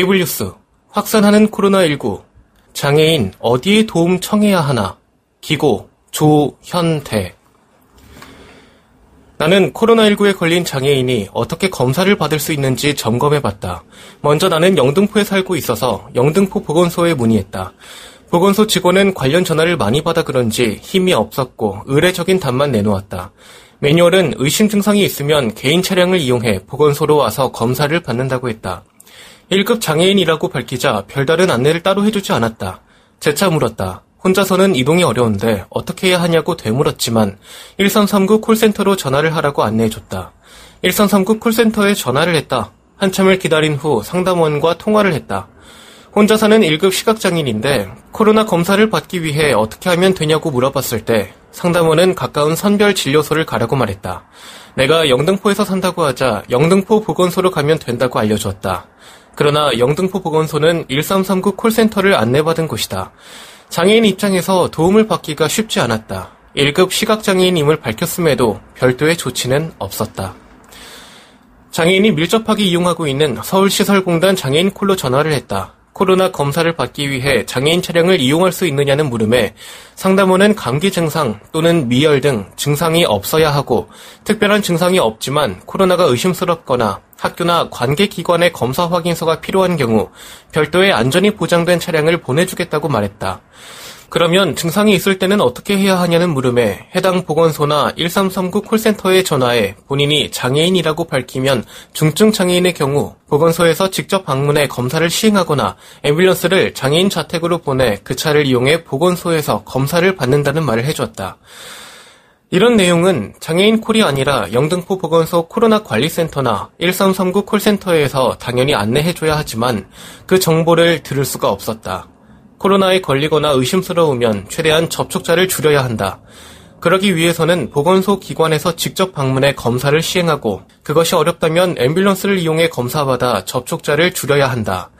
에이블 뉴스 확산하는 코로나19 장애인 어디에 도움 청해야 하나 기고 조현태 나는 코로나19에 걸린 장애인이 어떻게 검사를 받을 수 있는지 점검해 봤다. 먼저 나는 영등포에 살고 있어서 영등포 보건소에 문의했다. 보건소 직원은 관련 전화를 많이 받아 그런지 힘이 없었고 의례적인 답만 내놓았다. 매뉴얼은 의심 증상이 있으면 개인 차량을 이용해 보건소로 와서 검사를 받는다고 했다. 1급 장애인이라고 밝히자 별다른 안내를 따로 해주지 않았다. 재차 물었다. 혼자서는 이동이 어려운데 어떻게 해야 하냐고 되물었지만 1339 콜센터로 전화를 하라고 안내해줬다. 1339 콜센터에 전화를 했다. 한참을 기다린 후 상담원과 통화를 했다. 혼자 사는 1급 시각장애인인데 코로나 검사를 받기 위해 어떻게 하면 되냐고 물어봤을 때 상담원은 가까운 선별 진료소를 가라고 말했다. 내가 영등포에서 산다고 하자 영등포 보건소로 가면 된다고 알려주었다. 그러나 영등포 보건소는 1339 콜센터를 안내받은 곳이다. 장애인 입장에서 도움을 받기가 쉽지 않았다. 1급 시각장애인임을 밝혔음에도 별도의 조치는 없었다. 장애인이 밀접하게 이용하고 있는 서울시설공단 장애인 콜로 전화를 했다. 코로나 검사를 받기 위해 장애인 차량을 이용할 수 있느냐는 물음에 상담원은 감기 증상 또는 미열 등 증상이 없어야 하고 특별한 증상이 없지만 코로나가 의심스럽거나 학교나 관계기관의 검사 확인서가 필요한 경우 별도의 안전이 보장된 차량을 보내주겠다고 말했다. 그러면 증상이 있을 때는 어떻게 해야 하냐는 물음에 해당 보건소나 1339 콜센터에 전화해 본인이 장애인이라고 밝히면 중증 장애인의 경우 보건소에서 직접 방문해 검사를 시행하거나 앰뷸런스를 장애인 자택으로 보내 그 차를 이용해 보건소에서 검사를 받는다는 말을 해줬다. 이런 내용은 장애인 콜이 아니라 영등포 보건소 코로나 관리센터나 1339 콜센터에서 당연히 안내해줘야 하지만 그 정보를 들을 수가 없었다. 코로나에 걸리거나 의심스러우면 최대한 접촉자를 줄여야 한다. 그러기 위해서는 보건소 기관에서 직접 방문해 검사를 시행하고 그것이 어렵다면 앰뷸런스를 이용해 검사받아 접촉자를 줄여야 한다.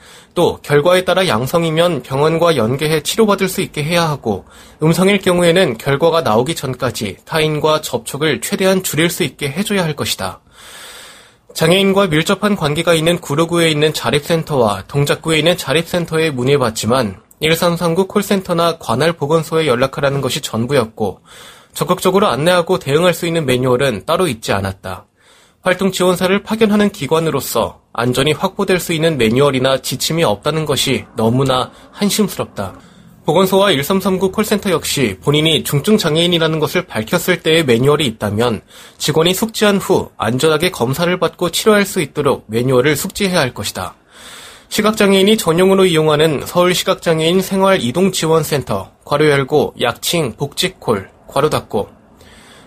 또 결과에 따라 양성이면 병원과 연계해 치료받을 수 있게 해야 하고 음성일 경우에는 결과가 나오기 전까지 타인과 접촉을 최대한 줄일 수 있게 해줘야 할 것이다. 장애인과 밀접한 관계가 있는 구로구에 있는 자립센터와 동작구에 있는 자립센터에 문의해봤지만 1339 콜센터나 관할 보건소에 연락하라는 것이 전부였고 적극적으로 안내하고 대응할 수 있는 매뉴얼은 따로 있지 않았다. 활동 지원사를 파견하는 기관으로서 안전이 확보될 수 있는 매뉴얼이나 지침이 없다는 것이 너무나 한심스럽다. 보건소와 1339 콜센터 역시 본인이 중증 장애인이라는 것을 밝혔을 때의 매뉴얼이 있다면 직원이 숙지한 후 안전하게 검사를 받고 치료할 수 있도록 매뉴얼을 숙지해야 할 것이다. 시각장애인이 전용으로 이용하는 서울시각장애인 생활이동지원센터, 괄호 열고 약칭 복지콜, 괄호 닫고.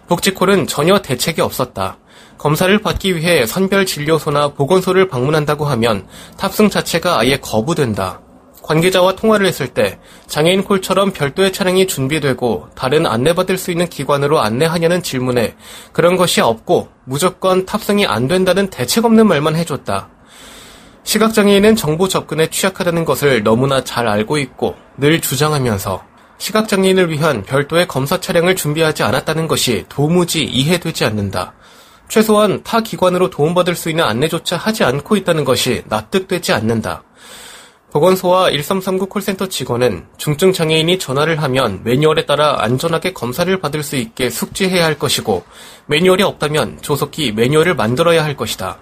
복지콜은 전혀 대책이 없었다. 검사를 받기 위해 선별 진료소나 보건소를 방문한다고 하면 탑승 자체가 아예 거부된다. 관계자와 통화를 했을 때 장애인 콜처럼 별도의 차량이 준비되고 다른 안내받을 수 있는 기관으로 안내하냐는 질문에 그런 것이 없고 무조건 탑승이 안 된다는 대책 없는 말만 해줬다. 시각장애인은 정보 접근에 취약하다는 것을 너무나 잘 알고 있고 늘 주장하면서 시각장애인을 위한 별도의 검사 차량을 준비하지 않았다는 것이 도무지 이해되지 않는다. 최소한 타 기관으로 도움받을 수 있는 안내조차 하지 않고 있다는 것이 납득되지 않는다. 보건소와 1339 콜센터 직원은 중증 장애인이 전화를 하면 매뉴얼에 따라 안전하게 검사를 받을 수 있게 숙지해야 할 것이고 매뉴얼이 없다면 조속히 매뉴얼을 만들어야 할 것이다.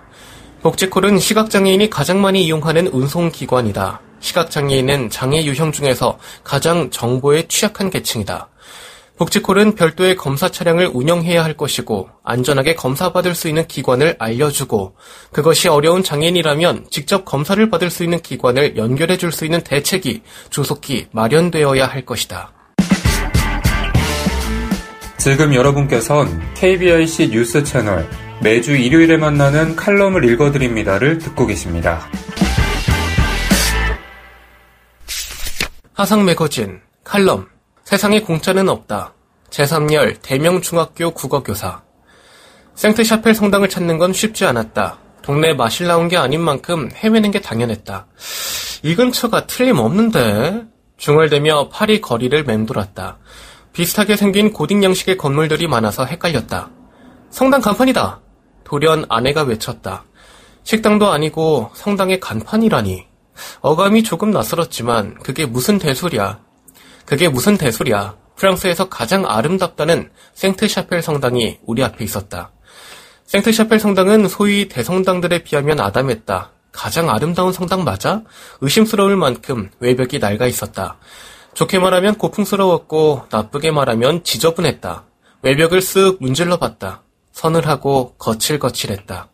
복지콜은 시각장애인이 가장 많이 이용하는 운송기관이다. 시각장애인은 장애 유형 중에서 가장 정보에 취약한 계층이다. 복지콜은 별도의 검사 차량을 운영해야 할 것이고 안전하게 검사받을 수 있는 기관을 알려주고 그것이 어려운 장애인이라면 직접 검사를 받을 수 있는 기관을 연결해 줄 수 있는 대책이 조속히 마련되어야 할 것이다. 지금 여러분께선 KBIC 뉴스 채널 매주 일요일에 만나는 칼럼을 읽어드립니다를 듣고 계십니다. 화상 매거진 칼럼 세상에 공짜는 없다. 제3열 대명중학교 국어교사 생트샤펠 성당을 찾는 건 쉽지 않았다. 동네 마실 나온 게 아닌 만큼 헤매는 게 당연했다. 이 근처가 틀림없는데 중얼대며 파리 거리를 맴돌았다. 비슷하게 생긴 고딕 양식의 건물들이 많아서 헷갈렸다. 성당 간판이다! 돌연 아내가 외쳤다. 식당도 아니고 성당의 간판이라니. 어감이 조금 낯설었지만 그게 무슨 대소리야. 그게 무슨 대소리야. 프랑스에서 가장 아름답다는 생트샤펠 성당이 우리 앞에 있었다. 생트샤펠 성당은 소위 대성당들에 비하면 아담했다. 가장 아름다운 성당 맞아? 의심스러울 만큼 외벽이 낡아 있었다. 좋게 말하면 고풍스러웠고 나쁘게 말하면 지저분했다. 외벽을 쓱 문질러 봤다. 서늘하고 거칠거칠했다.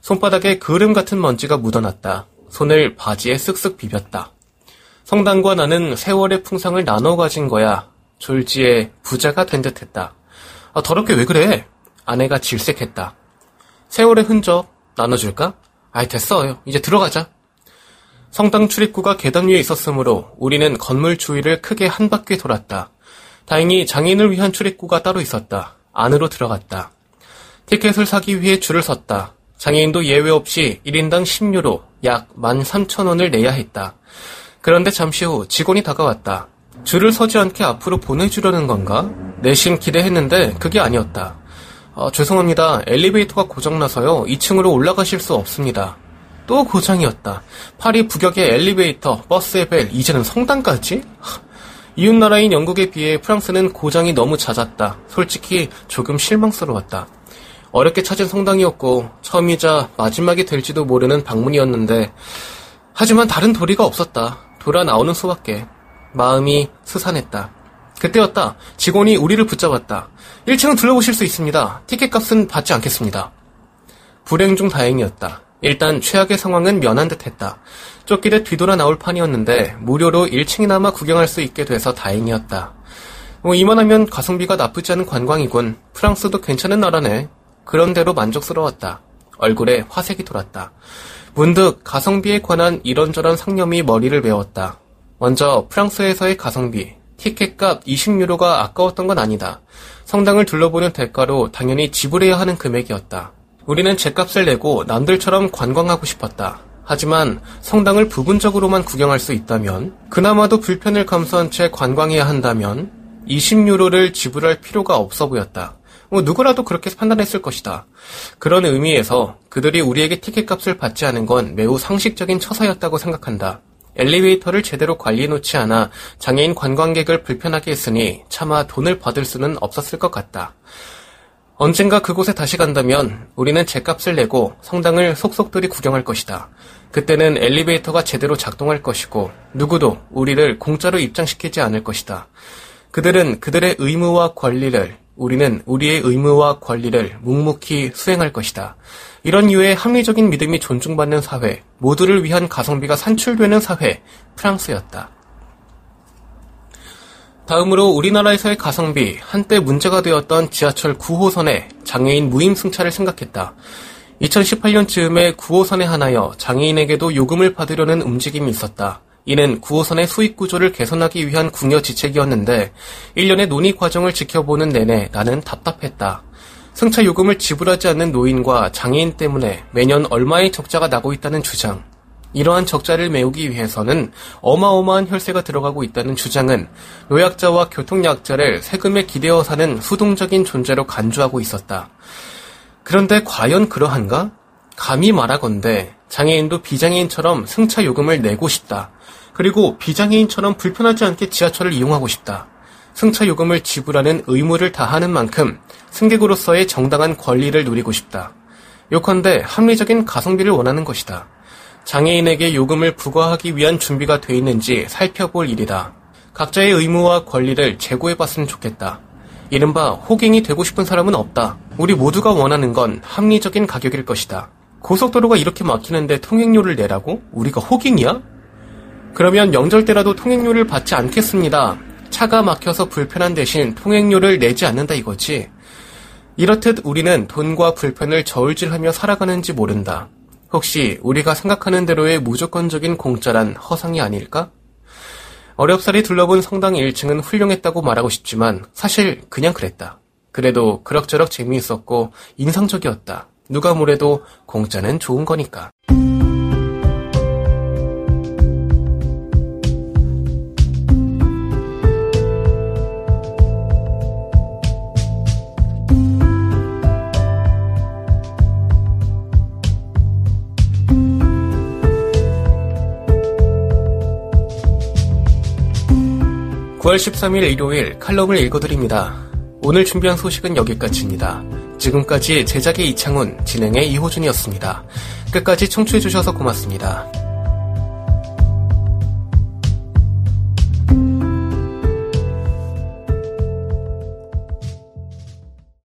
손바닥에 그름 같은 먼지가 묻어났다. 손을 바지에 쓱쓱 비볐다. 성당과 나는 세월의 풍상을 나눠 가진 거야. 졸지에 부자가 된 듯했다. 아, 더럽게 왜 그래? 아내가 질색했다. 세월의 흔적 나눠줄까? 아이 됐어. 이제 들어가자. 성당 출입구가 계단 위에 있었으므로 우리는 건물 주위를 크게 한 바퀴 돌았다. 다행히 장인을 위한 출입구가 따로 있었다. 안으로 들어갔다. 티켓을 사기 위해 줄을 섰다. 장애인도 예외 없이 1인당 10유로 약 13,000원을 내야 했다. 그런데 잠시 후 직원이 다가왔다. 줄을 서지 않게 앞으로 보내주려는 건가? 내심 기대했는데 그게 아니었다. 어, 죄송합니다. 엘리베이터가 고장나서요. 2층으로 올라가실 수 없습니다. 또 고장이었다. 파리 북역의 엘리베이터, 버스의 벨, 이제는 성당까지? 이웃나라인 영국에 비해 프랑스는 고장이 너무 잦았다. 솔직히 조금 실망스러웠다. 어렵게 찾은 성당이었고 처음이자 마지막이 될지도 모르는 방문이었는데 하지만 다른 도리가 없었다. 돌아 나오는 수밖에. 마음이 스산했다. 그때였다. 직원이 우리를 붙잡았다. 1층은 둘러보실 수 있습니다. 티켓 값은 받지 않겠습니다. 불행 중 다행이었다. 일단 최악의 상황은 면한 듯 했다. 쫓기듯 뒤돌아 나올 판이었는데 무료로 1층이나마 구경할 수 있게 돼서 다행이었다. 뭐 이만하면 가성비가 나쁘지 않은 관광이군. 프랑스도 괜찮은 나라네. 그런대로 만족스러웠다. 얼굴에 화색이 돌았다. 문득 가성비에 관한 이런저런 상념이 머리를 메웠다. 먼저 프랑스에서의 가성비, 티켓값 20유로가 아까웠던 건 아니다. 성당을 둘러보는 대가로 당연히 지불해야 하는 금액이었다. 우리는 제값을 내고 남들처럼 관광하고 싶었다. 하지만 성당을 부분적으로만 구경할 수 있다면, 그나마도 불편을 감수한 채 관광해야 한다면, 20유로를 지불할 필요가 없어 보였다. 뭐 누구라도 그렇게 판단했을 것이다. 그런 의미에서 그들이 우리에게 티켓 값을 받지 않은 건 매우 상식적인 처사였다고 생각한다. 엘리베이터를 제대로 관리해놓지 않아 장애인 관광객을 불편하게 했으니 차마 돈을 받을 수는 없었을 것 같다. 언젠가 그곳에 다시 간다면 우리는 제값을 내고 성당을 속속들이 구경할 것이다. 그때는 엘리베이터가 제대로 작동할 것이고 누구도 우리를 공짜로 입장시키지 않을 것이다. 그들은 그들의 의무와 권리를 우리는 우리의 의무와 권리를 묵묵히 수행할 것이다. 이런 이유의 합리적인 믿음이 존중받는 사회, 모두를 위한 가성비가 산출되는 사회, 프랑스였다. 다음으로 우리나라에서의 가성비, 한때 문제가 되었던 지하철 9호선의 장애인 무임 승차를 생각했다. 2018년 즈음에 9호선에 한하여 장애인에게도 요금을 받으려는 움직임이 있었다. 이는 9호선의 수익 구조를 개선하기 위한 궁여 지책이었는데 1년의 논의 과정을 지켜보는 내내 나는 답답했다. 승차 요금을 지불하지 않는 노인과 장애인 때문에 매년 얼마의 적자가 나고 있다는 주장. 이러한 적자를 메우기 위해서는 어마어마한 혈세가 들어가고 있다는 주장은 노약자와 교통약자를 세금에 기대어 사는 수동적인 존재로 간주하고 있었다. 그런데 과연 그러한가? 감히 말하건대 장애인도 비장애인처럼 승차 요금을 내고 싶다. 그리고 비장애인처럼 불편하지 않게 지하철을 이용하고 싶다. 승차 요금을 지불하는 의무를 다하는 만큼 승객으로서의 정당한 권리를 누리고 싶다. 요컨대 합리적인 가성비를 원하는 것이다. 장애인에게 요금을 부과하기 위한 준비가 돼 있는지 살펴볼 일이다. 각자의 의무와 권리를 제고해봤으면 좋겠다. 이른바 호갱이 되고 싶은 사람은 없다. 우리 모두가 원하는 건 합리적인 가격일 것이다. 고속도로가 이렇게 막히는데 통행료를 내라고? 우리가 호갱이야? 그러면 명절 때라도 통행료를 받지 않겠습니다. 차가 막혀서 불편한 대신 통행료를 내지 않는다 이거지. 이렇듯 우리는 돈과 불편을 저울질하며 살아가는지 모른다. 혹시 우리가 생각하는 대로의 무조건적인 공짜란 허상이 아닐까? 어렵사리 둘러본 성당 1층은 훌륭했다고 말하고 싶지만 사실 그냥 그랬다. 그래도 그럭저럭 재미있었고 인상적이었다. 누가 뭐래도 공짜는 좋은 거니까. 9월 13일 일요일 칼럼을 읽어드립니다. 오늘 준비한 소식은 여기까지입니다. 지금까지 제작의 이창훈, 진행의 이호준이었습니다. 끝까지 청취해주셔서 고맙습니다.